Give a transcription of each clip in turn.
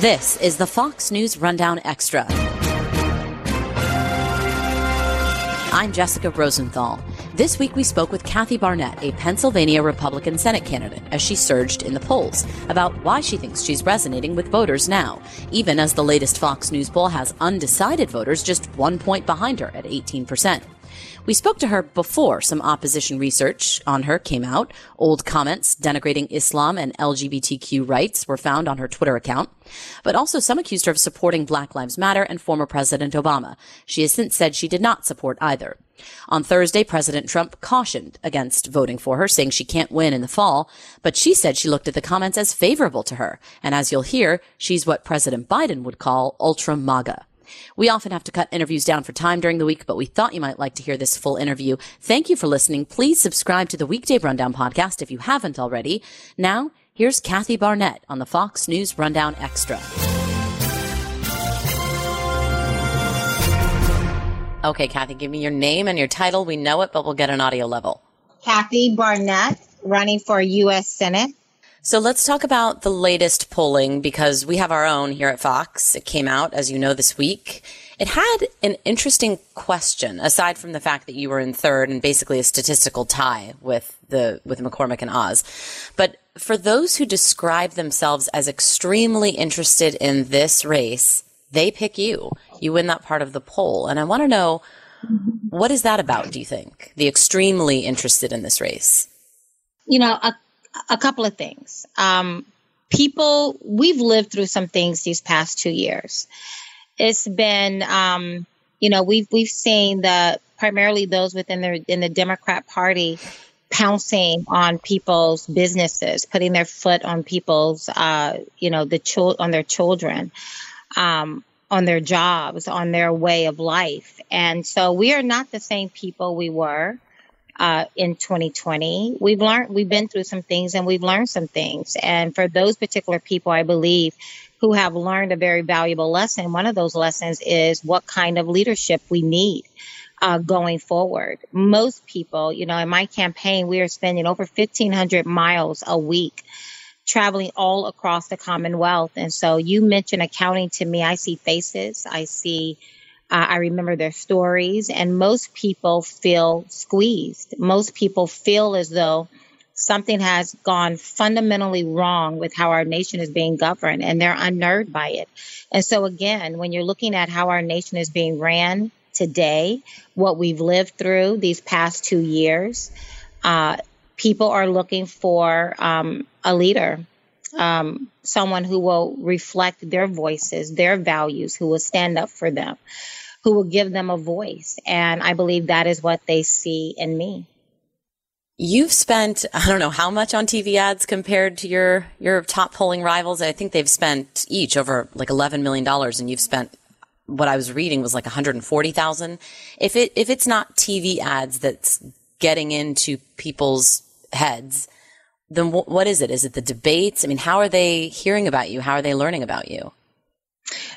This is the Fox News Rundown Extra. I'm Jessica Rosenthal. This week we spoke with Kathy Barnette, a Pennsylvania Republican Senate candidate, as she surged in the polls about why she thinks she's resonating with voters now, even as the latest Fox News poll has undecided voters just one point behind her at 18%. We spoke to her before some opposition research on her came out. Old comments denigrating Islam and LGBTQ rights were found on her Twitter account. But also some accused her of supporting Black Lives Matter and former President Obama. She has since said she did not support either. On Thursday, President Trump cautioned against voting for her, saying she can't win in the fall, but she said she looked at the comments as favorable to her. And as you'll hear, she's what President Biden would call ultra MAGA. We often have to cut interviews down for time during the week, but we thought you might like to hear this full interview. Thank you for listening. Please subscribe to the Weekday Rundown podcast if you haven't already. Now, here's Kathy Barnette on the Fox News Rundown Extra. Okay, Kathy, give me your name and your title. We know it, but we'll get an audio level. Kathy Barnette, running for U.S. Senate. So let's talk about the latest polling because we have our own here at Fox. It came out, as you know, this week. It had an interesting question, aside from the fact that you were in third and basically a statistical tie with the with McCormick and Oz. But for those who describe themselves as extremely interested in this race, they pick you. You win that part of the poll. And I want to know what is that about, do you think? The extremely interested in this race. You know, a a couple of things. Um, people, we've lived through some things these past two years. It's been, um, you know, we've we've seen the primarily those within the in the Democrat Party pouncing on people's businesses, putting their foot on people's, uh, you know, the child on their children, um, on their jobs, on their way of life, and so we are not the same people we were uh, in 2020. We've learned, we've been through some things and we've learned some things. And for those particular people, I believe, who have learned a very valuable lesson, one of those lessons is what kind of leadership we need. Uh, going forward, most people, you know, in my campaign, we are spending over 1,500 miles a week traveling all across the Commonwealth. And so you mentioned accounting to me. I see faces, I see uh, I remember their stories, and most people feel squeezed. Most people feel as though something has gone fundamentally wrong with how our nation is being governed, and they're unnerved by it. And so, again, when you're looking at how our nation is being ran today, what we've lived through these past two years, uh, people are looking for um, a leader um, someone who will reflect their voices, their values, who will stand up for them, who will give them a voice. And I believe that is what they see in me. You've spent I don't know how much on TV ads compared to your your top polling rivals. I think they've spent each over like 11 million dollars and you've spent what I was reading was like 140,000. If it if it's not TV ads that's getting into people's heads, then w- what is it? Is it the debates? I mean, how are they hearing about you? How are they learning about you?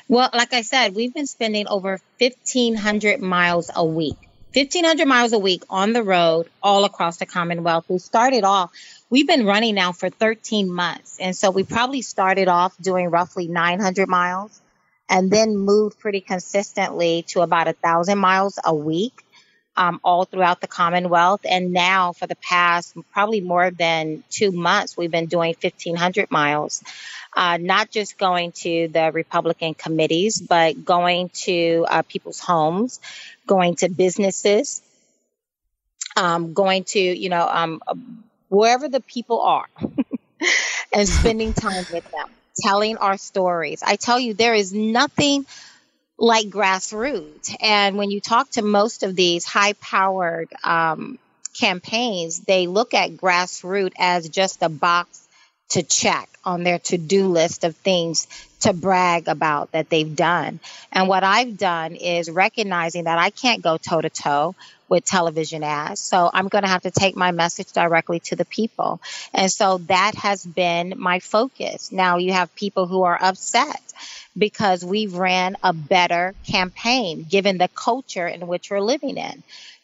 Well, like I said, we've been spending over 1,500 miles a week. 1,500 miles a week on the road all across the Commonwealth. We started off, we've been running now for 13 months. And so we probably started off doing roughly 900 miles and then moved pretty consistently to about a thousand miles a week um, all throughout the Commonwealth. And now, for the past probably more than two months, we've been doing 1,500 miles, uh, not just going to the Republican committees, but going to uh, people's homes, going to businesses, um, going to, you know, um, wherever the people are, and spending time with them, telling our stories. I tell you, there is nothing like grassroots. And when you talk to most of these high powered um, campaigns, they look at grassroots as just a box to check on their to do list of things to brag about that they've done. And what I've done is recognizing that I can't go toe to toe with television ads. So I'm going to have to take my message directly to the people. And so that has been my focus. Now you have people who are upset because we ran a better campaign given the culture in which we're living in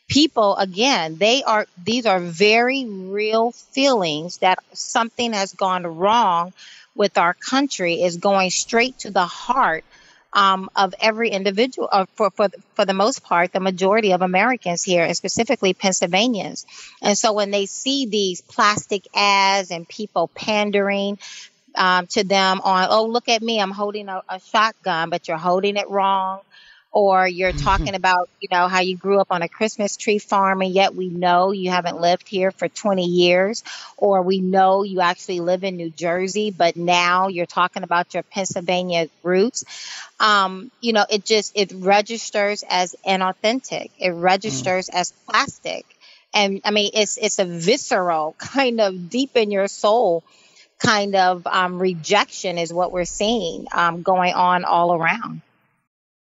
people again they are these are very real feelings that something has gone wrong with our country is going straight to the heart um, of every individual, uh, for, for, for the most part, the majority of Americans here, and specifically Pennsylvanians. And so when they see these plastic ads and people pandering um, to them on, oh, look at me, I'm holding a, a shotgun, but you're holding it wrong or you're mm-hmm. talking about, you know, how you grew up on a Christmas tree farm and yet we know you haven't lived here for 20 years, or we know you actually live in New Jersey, but now you're talking about your Pennsylvania roots. Um, you know, it just, it registers as inauthentic. It registers mm. as plastic. And I mean, it's, it's a visceral kind of deep in your soul kind of um, rejection is what we're seeing um, going on all around.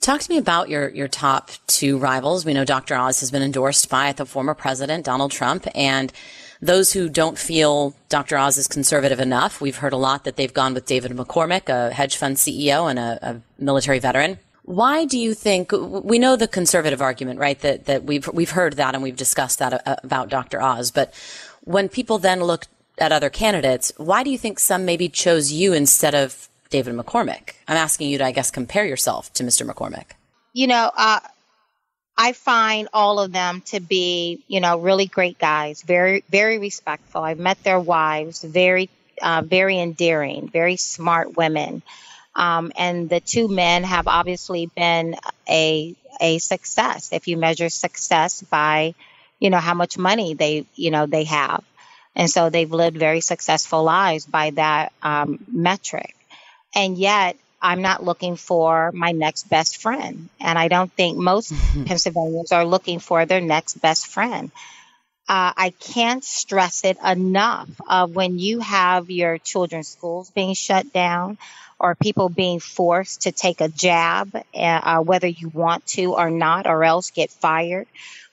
Talk to me about your, your top two rivals. We know Dr. Oz has been endorsed by the former president, Donald Trump, and those who don't feel Dr. Oz is conservative enough, we've heard a lot that they've gone with David McCormick, a hedge fund CEO and a, a military veteran. Why do you think we know the conservative argument, right? That that we've we've heard that and we've discussed that uh, about Dr. Oz, but when people then look at other candidates, why do you think some maybe chose you instead of David McCormick. I'm asking you to, I guess, compare yourself to Mr. McCormick. You know, uh, I find all of them to be, you know, really great guys, very, very respectful. I've met their wives, very, uh, very endearing, very smart women. Um, and the two men have obviously been a a success if you measure success by, you know, how much money they, you know, they have. And so they've lived very successful lives by that um, metric. And yet, I'm not looking for my next best friend. And I don't think most mm-hmm. Pennsylvanians are looking for their next best friend. Uh, I can't stress it enough uh, when you have your children's schools being shut down or people being forced to take a jab, uh, whether you want to or not, or else get fired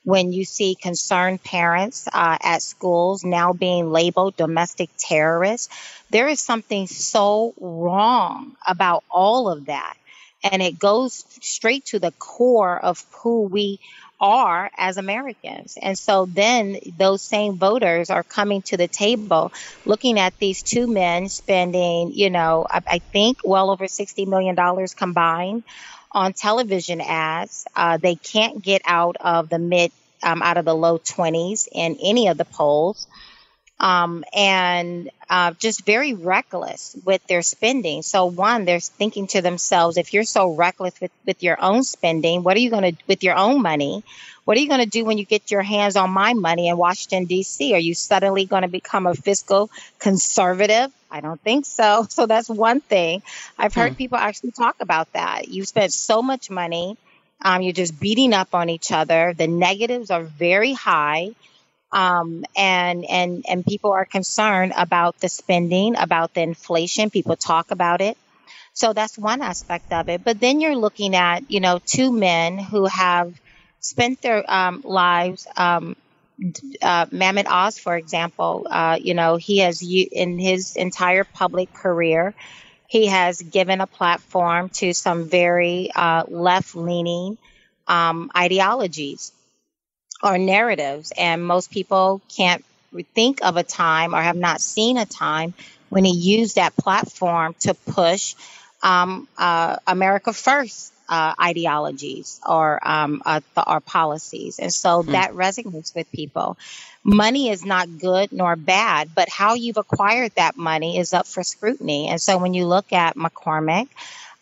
when you see concerned parents uh, at schools now being labeled domestic terrorists. There is something so wrong about all of that. And it goes straight to the core of who we are as Americans. And so then those same voters are coming to the table looking at these two men spending, you know, I, I think well over $60 million combined on television ads. Uh, they can't get out of the mid, um, out of the low 20s in any of the polls. Um, and uh, just very reckless with their spending. So, one, they're thinking to themselves, if you're so reckless with, with your own spending, what are you going to, with your own money, what are you going to do when you get your hands on my money in Washington, D.C.? Are you suddenly going to become a fiscal conservative? I don't think so. So that's one thing. I've heard hmm. people actually talk about that. You spent so much money. Um, you're just beating up on each other. The negatives are very high. Um, and and and people are concerned about the spending, about the inflation. People talk about it. So that's one aspect of it. But then you're looking at, you know, two men who have spent their um, lives um, uh, Oz, for example, uh, you know, he has in his entire public career, he has given a platform to some very uh, left-leaning um, ideologies or narratives, and most people can't think of a time or have not seen a time when he used that platform to push um, uh, America First uh, ideologies or um, uh, th- or policies, and so mm. that resonates with people. Money is not good nor bad, but how you've acquired that money is up for scrutiny. And so when you look at McCormick,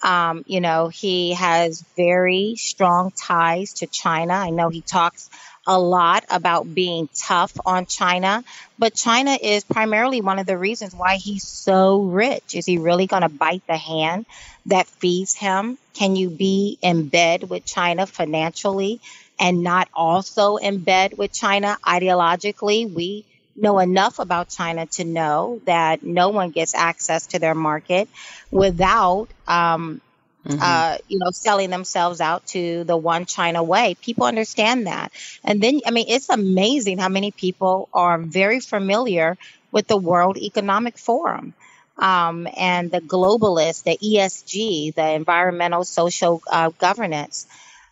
um, you know, he has very strong ties to China. I know he talks a lot about being tough on China, but China is primarily one of the reasons why he's so rich. Is he really going to bite the hand that feeds him? Can you be in bed with China financially and not also in bed with China ideologically? We know enough about China to know that no one gets access to their market without um, Mm-hmm. Uh, you know, selling themselves out to the one China way. People understand that. And then, I mean, it's amazing how many people are very familiar with the World Economic Forum. Um, and the globalists, the ESG, the environmental social uh, governance,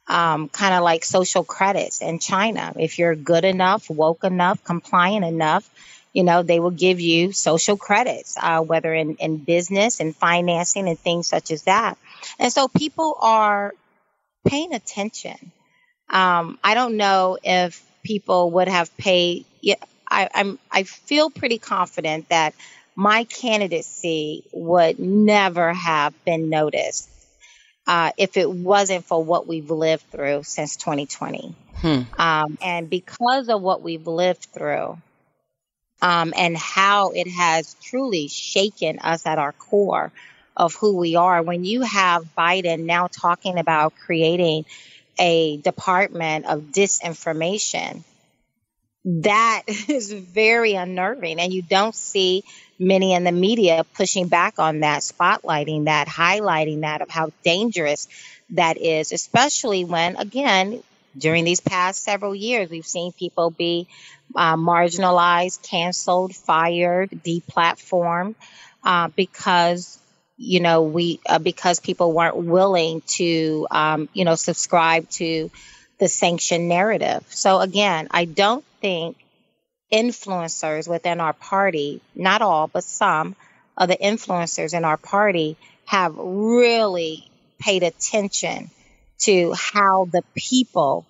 um, kind of like social credits in China. If you're good enough, woke enough, compliant enough, you know, they will give you social credits, uh, whether in, in business and financing and things such as that. And so people are paying attention. Um, I don't know if people would have paid. Yeah, I, I'm. I feel pretty confident that my candidacy would never have been noticed uh, if it wasn't for what we've lived through since 2020. Hmm. Um, and because of what we've lived through, um, and how it has truly shaken us at our core, of who we are. When you have Biden now talking about creating a department of disinformation, that is very unnerving. And you don't see many in the media pushing back on that, spotlighting that, highlighting that of how dangerous that is, especially when, again, during these past several years, we've seen people be uh, marginalized, canceled, fired, deplatformed uh, because you know, we uh, because people weren't willing to, um, you know, subscribe to the sanction narrative. So again, I don't think influencers within our party, not all, but some of the influencers in our party have really paid attention to how the people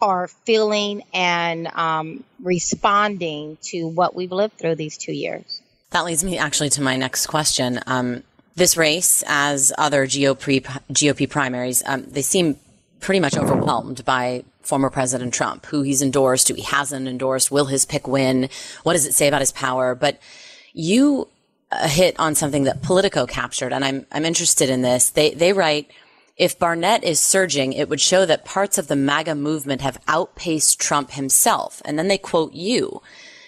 are feeling and um, responding to what we've lived through these two years. That leads me actually to my next question. Um, this race, as other GOP, GOP primaries, um, they seem pretty much overwhelmed by former President Trump, who he's endorsed, who he hasn't endorsed. Will his pick win? What does it say about his power? But you uh, hit on something that Politico captured, and I'm I'm interested in this. They they write. If Barnette is surging, it would show that parts of the MAGA movement have outpaced Trump himself. And then they quote you.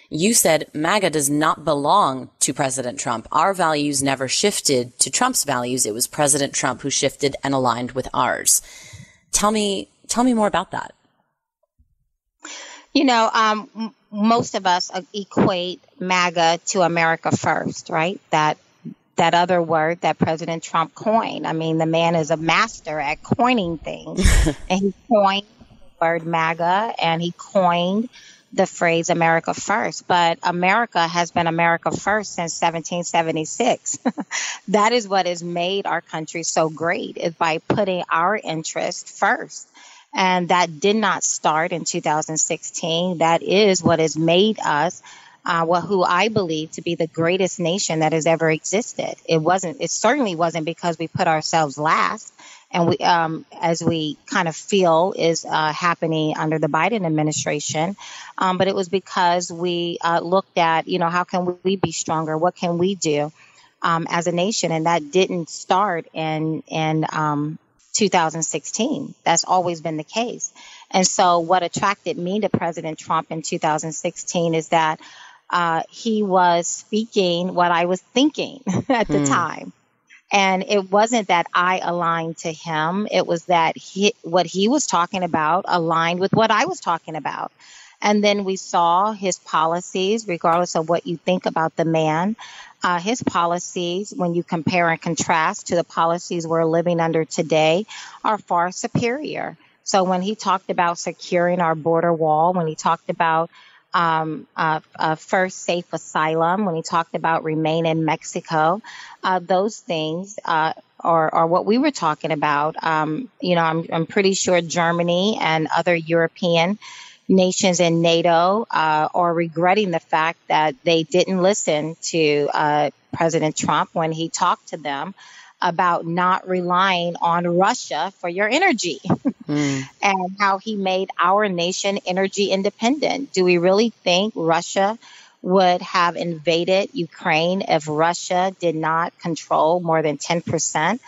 You said MAGA does not belong to President Trump. Our values never shifted to Trump's values. It was President Trump who shifted and aligned with ours. Tell me, tell me more about that. You know, um, most of us equate MAGA to America first, right? That that other word that President Trump coined. I mean, the man is a master at coining things, and he coined the word MAGA, and he coined the phrase America first, but America has been America first since 1776. that is what has made our country so great is by putting our interest first. And that did not start in 2016. That is what has made us uh, well, who I believe to be the greatest nation that has ever existed. It wasn't, it certainly wasn't because we put ourselves last and we, um, as we kind of feel is uh, happening under the Biden administration. Um, but it was because we uh, looked at, you know, how can we be stronger? What can we do um, as a nation? And that didn't start in in um, 2016. That's always been the case. And so, what attracted me to President Trump in 2016 is that uh, he was speaking what I was thinking at the hmm. time. And it wasn't that I aligned to him. It was that he, what he was talking about aligned with what I was talking about. And then we saw his policies, regardless of what you think about the man, uh, his policies, when you compare and contrast to the policies we're living under today, are far superior. So when he talked about securing our border wall, when he talked about um, uh, uh, first safe asylum, when he talked about remain in Mexico, uh, those things uh, or, or what we were talking about. Um, you know, I'm, I'm pretty sure Germany and other European nations in NATO uh, are regretting the fact that they didn't listen to uh, President Trump when he talked to them about not relying on Russia for your energy mm. and how he made our nation energy independent. Do we really think Russia would have invaded Ukraine if Russia did not control more than 10%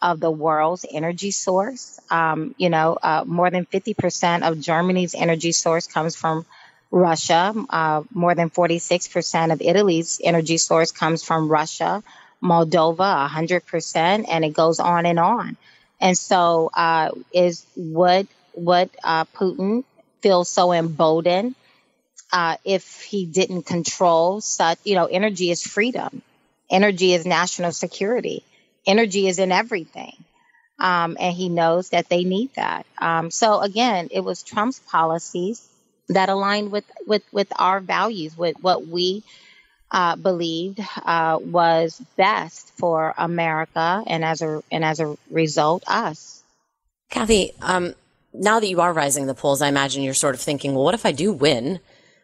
of the world's energy source? Um, you know, uh, more than 50% of Germany's energy source comes from Russia. Uh, more than 46% of Italy's energy source comes from Russia. Moldova, 100%, and it goes on and on. And so, uh, is would would uh, Putin feels so emboldened uh, if he didn't control such? You know, energy is freedom. Energy is national security. Energy is in everything. Um, and he knows that they need that. Um, so again, it was Trump's policies that aligned with, with, with our values, with what we uh, believed uh, was best for America, and as a and as a result, us. Kathy, um, now that you are rising the polls, I imagine you're sort of thinking, well, what if I do win?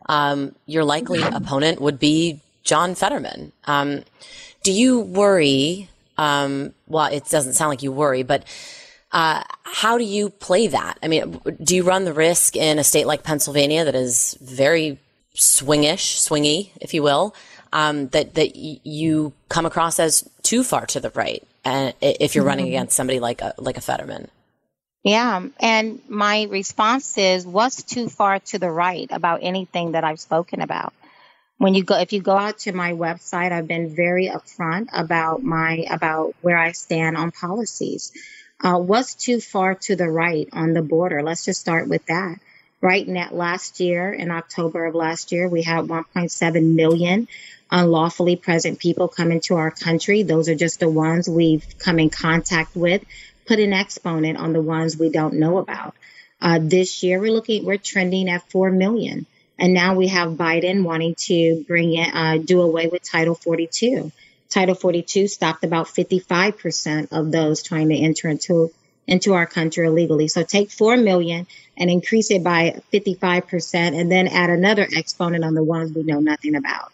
Um, your likely opponent would be John Fetterman. Um, do you worry? Um, well, it doesn't sound like you worry, but uh, how do you play that? I mean, do you run the risk in a state like Pennsylvania that is very swingish, swingy, if you will, um, that that y- you come across as too far to the right, and if you're mm-hmm. running against somebody like a like a Fetterman. Yeah, and my response is, what's too far to the right about anything that I've spoken about? When you go, if you go out to my website, I've been very upfront about my about where I stand on policies. Uh, what's too far to the right on the border? Let's just start with that. Right now, last year in October of last year, we had 1.7 million unlawfully present people come into our country. Those are just the ones we've come in contact with. Put an exponent on the ones we don't know about. Uh, this year, we're looking, we're trending at 4 million. And now we have Biden wanting to bring it, uh, do away with Title 42. Title 42 stopped about 55% of those trying to enter into into our country illegally. So take 4 million and increase it by 55% and then add another exponent on the ones we know nothing about.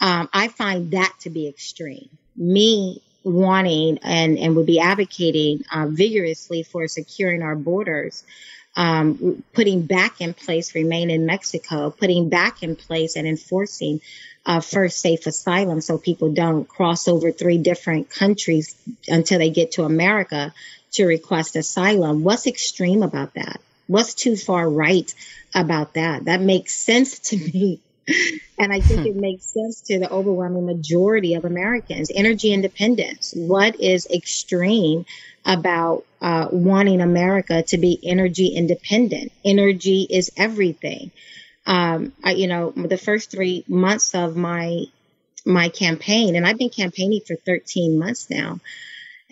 Um, I find that to be extreme. Me wanting and, and would be advocating uh, vigorously for securing our borders, um, putting back in place Remain in Mexico, putting back in place and enforcing uh, first safe asylum so people don't cross over three different countries until they get to America to request asylum. What's extreme about that? What's too far right about that? That makes sense to me and I think hmm. it makes sense to the overwhelming majority of Americans. Energy independence. What is extreme about uh, wanting America to be energy independent? Energy is everything. Um, I, you know, the first three months of my my campaign, and I've been campaigning for 13 months now.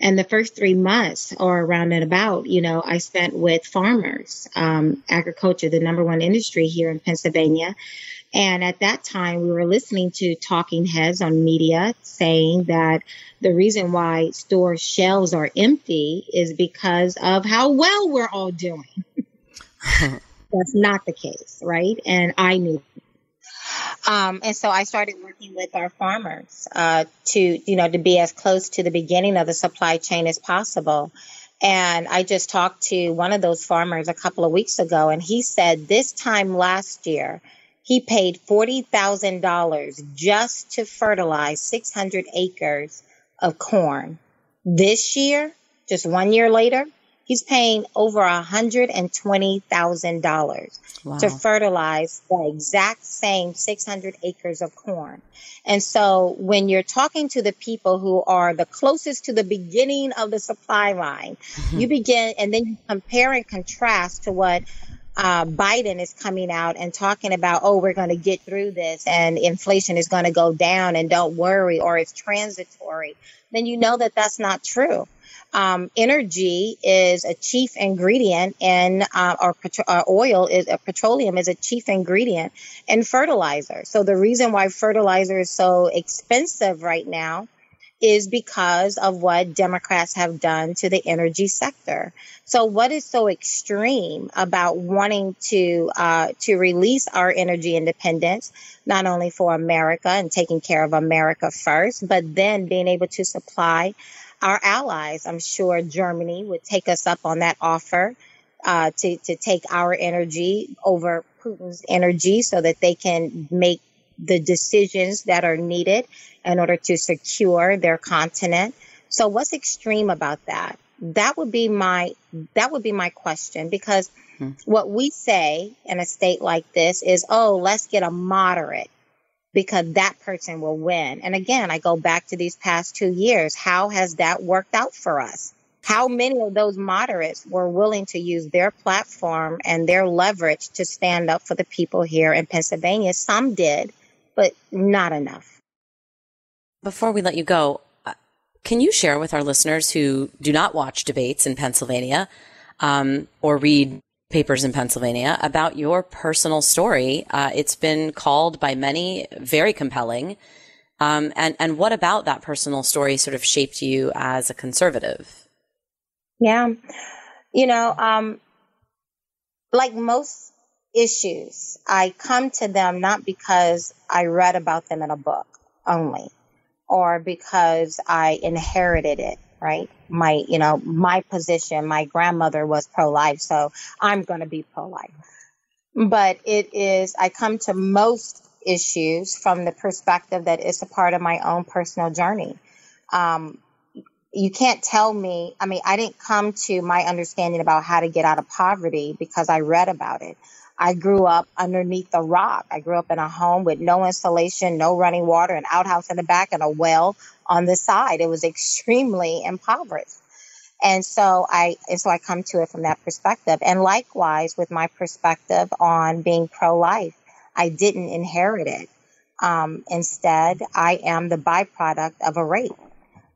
And the first three months or around and about, you know, I spent with farmers, um, agriculture, the number one industry here in Pennsylvania. And at that time, we were listening to talking heads on media saying that the reason why store shelves are empty is because of how well we're all doing. That's not the case, right? And I knew. Um, and so I started working with our farmers uh, to, you know, to be as close to the beginning of the supply chain as possible. And I just talked to one of those farmers a couple of weeks ago, and he said this time last year, he paid $40,000 just to fertilize 600 acres of corn. This year, just one year later, he's paying over $120,000 wow. to fertilize the exact same 600 acres of corn. And so when you're talking to the people who are the closest to the beginning of the supply line, mm-hmm. you begin and then you compare and contrast to what uh, Biden is coming out and talking about, oh, we're going to get through this and inflation is going to go down and don't worry or it's transitory, then you know that that's not true. Um, energy is a chief ingredient in, uh, or uh, oil is uh, petroleum is a chief ingredient in fertilizer. So the reason why fertilizer is so expensive right now is because of what Democrats have done to the energy sector. So, what is so extreme about wanting to uh, to release our energy independence, not only for America and taking care of America first, but then being able to supply our allies? I'm sure Germany would take us up on that offer uh, to to take our energy over Putin's energy, so that they can make the decisions that are needed in order to secure their continent. So what's extreme about that? That would be my that would be my question because hmm. what we say in a state like this is, "Oh, let's get a moderate because that person will win." And again, I go back to these past 2 years. How has that worked out for us? How many of those moderates were willing to use their platform and their leverage to stand up for the people here in Pennsylvania? Some did, but not enough. Before we let you go, uh, can you share with our listeners who do not watch debates in Pennsylvania um, or read papers in Pennsylvania about your personal story? Uh, it's been called by many very compelling. Um, and and what about that personal story sort of shaped you as a conservative? Yeah, you know, um, like most issues, I come to them not because I read about them in a book only or because I inherited it, right? My, you know, my position, my grandmother was pro life, so I'm going to be pro life. But it is, I come to most issues from the perspective that it's a part of my own personal journey. Um, you can't tell me, I mean, I didn't come to my understanding about how to get out of poverty because I read about it. I grew up underneath the rock. I grew up in a home with no insulation, no running water, an outhouse in the back, and a well on the side. It was extremely impoverished. And so I and so I come to it from that perspective. And likewise with my perspective on being pro life, I didn't inherit it. Um, instead, I am the byproduct of a rape.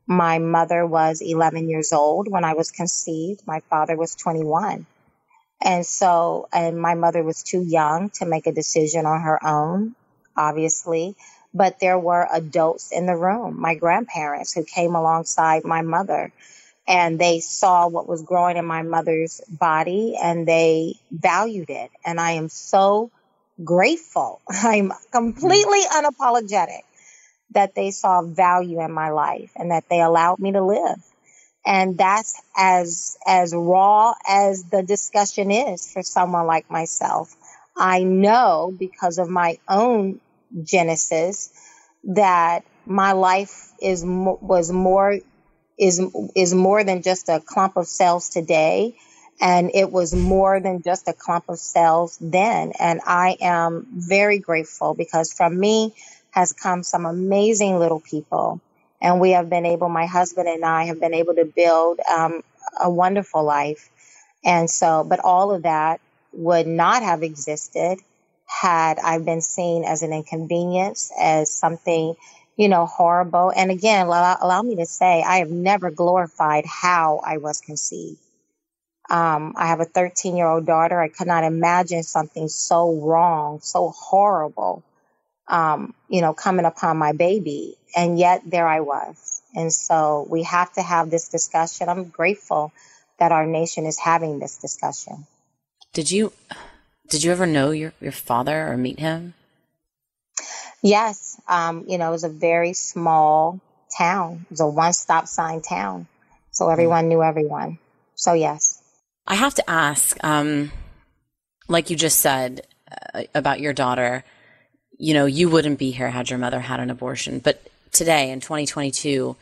My mother was 11 years old when I was conceived. My father was 21. And so, and my mother was too young to make a decision on her own, obviously. But there were adults in the room, my grandparents who came alongside my mother and they saw what was growing in my mother's body and they valued it. And I am so grateful. I'm mm. completely unapologetic that they saw value in my life and that they allowed me to live. And that's as as raw as the discussion is for someone like myself. I know because of my own genesis that my life is was more is is more than just a clump of cells today. And it was more than just a clump of cells then. And i am very grateful because from me has come some amazing little people and we have been able, my husband and I have been able to build um, a wonderful life. And so, but all of that would not have existed had I been seen as an inconvenience, as something, you know, horrible. And again, allow, allow me to say, I have never glorified how I was conceived. Um, I have a 13 year old daughter. I could not imagine something so wrong, so horrible um, you know, coming upon my baby. And yet there I was. And so we have to have this discussion. I'm grateful that our nation is having this discussion. Did you did you ever know your, your father or meet him? Yes. Um, you know, it was a very small town. It was a one stop sign town. So everyone mm. knew everyone. So yes. I have to ask, um, like you just said uh, about your daughter, you know, you wouldn't be here had your mother had an abortion. But today in 2022,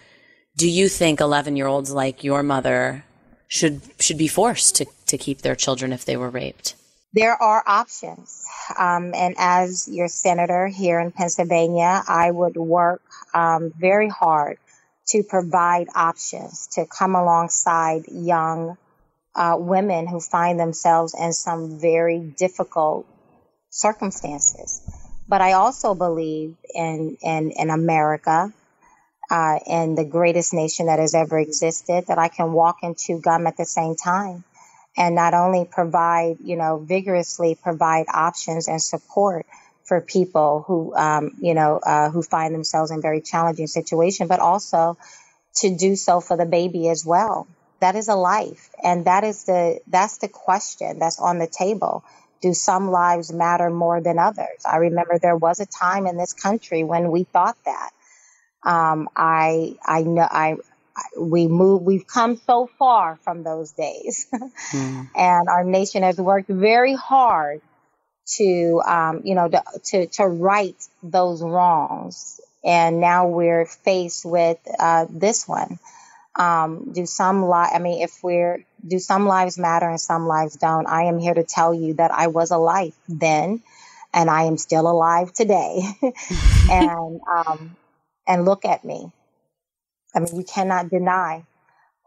do you think 11 year olds like your mother should should be forced to, to keep their children if they were raped? There are options. Um, and as your senator here in Pennsylvania, I would work um, very hard to provide options to come alongside young uh, women who find themselves in some very difficult circumstances. But I also believe in in, in America uh, and the greatest nation that has ever existed that I can walk and chew gum at the same time and not only provide, you know, vigorously provide options and support, for people who, um, you know, uh, who find themselves in very challenging situation, but also to do so for the baby as well. That is a life. And that is the, that's the question that's on the table. Do some lives matter more than others? I remember there was a time in this country when we thought that. Um, I, I know, I, we move, we've come so far from those days. mm. And our nation has worked very hard to, um, you know, to, to, to, right those wrongs. And now we're faced with uh, this one. Um, do some li- I mean, if we're, do some lives matter and some lives don't? I am here to tell you that I was alive then and I am still alive today. and, um, and look at me. I mean, you cannot deny.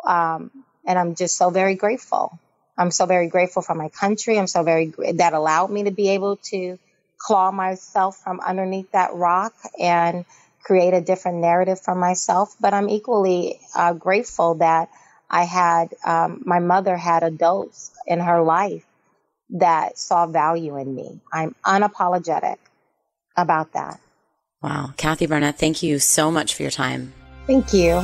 Um, and I'm just so very grateful. I'm so very grateful for my country. I'm so very that allowed me to be able to claw myself from underneath that rock and create a different narrative for myself. But I'm equally uh, grateful that I had um, my mother had adults in her life that saw value in me. I'm unapologetic about that. Wow. Kathy Barnette, thank you so much for your time. Thank you.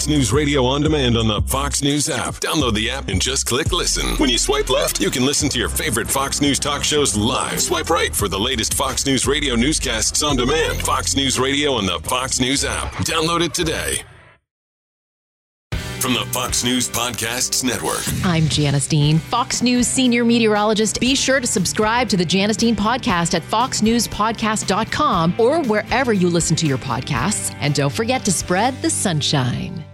Fox News Radio on demand on the Fox News app. Download the app and just click listen. When you swipe left, you can listen to your favorite Fox News talk shows live. Swipe right for the latest Fox News Radio newscasts on demand. Fox News Radio on the Fox News app. Download it today from the Fox News Podcasts Network. I'm Janice Dean, Fox News senior meteorologist. Be sure to subscribe to the Janice Dean podcast at foxnewspodcast.com or wherever you listen to your podcasts. And don't forget to spread the sunshine.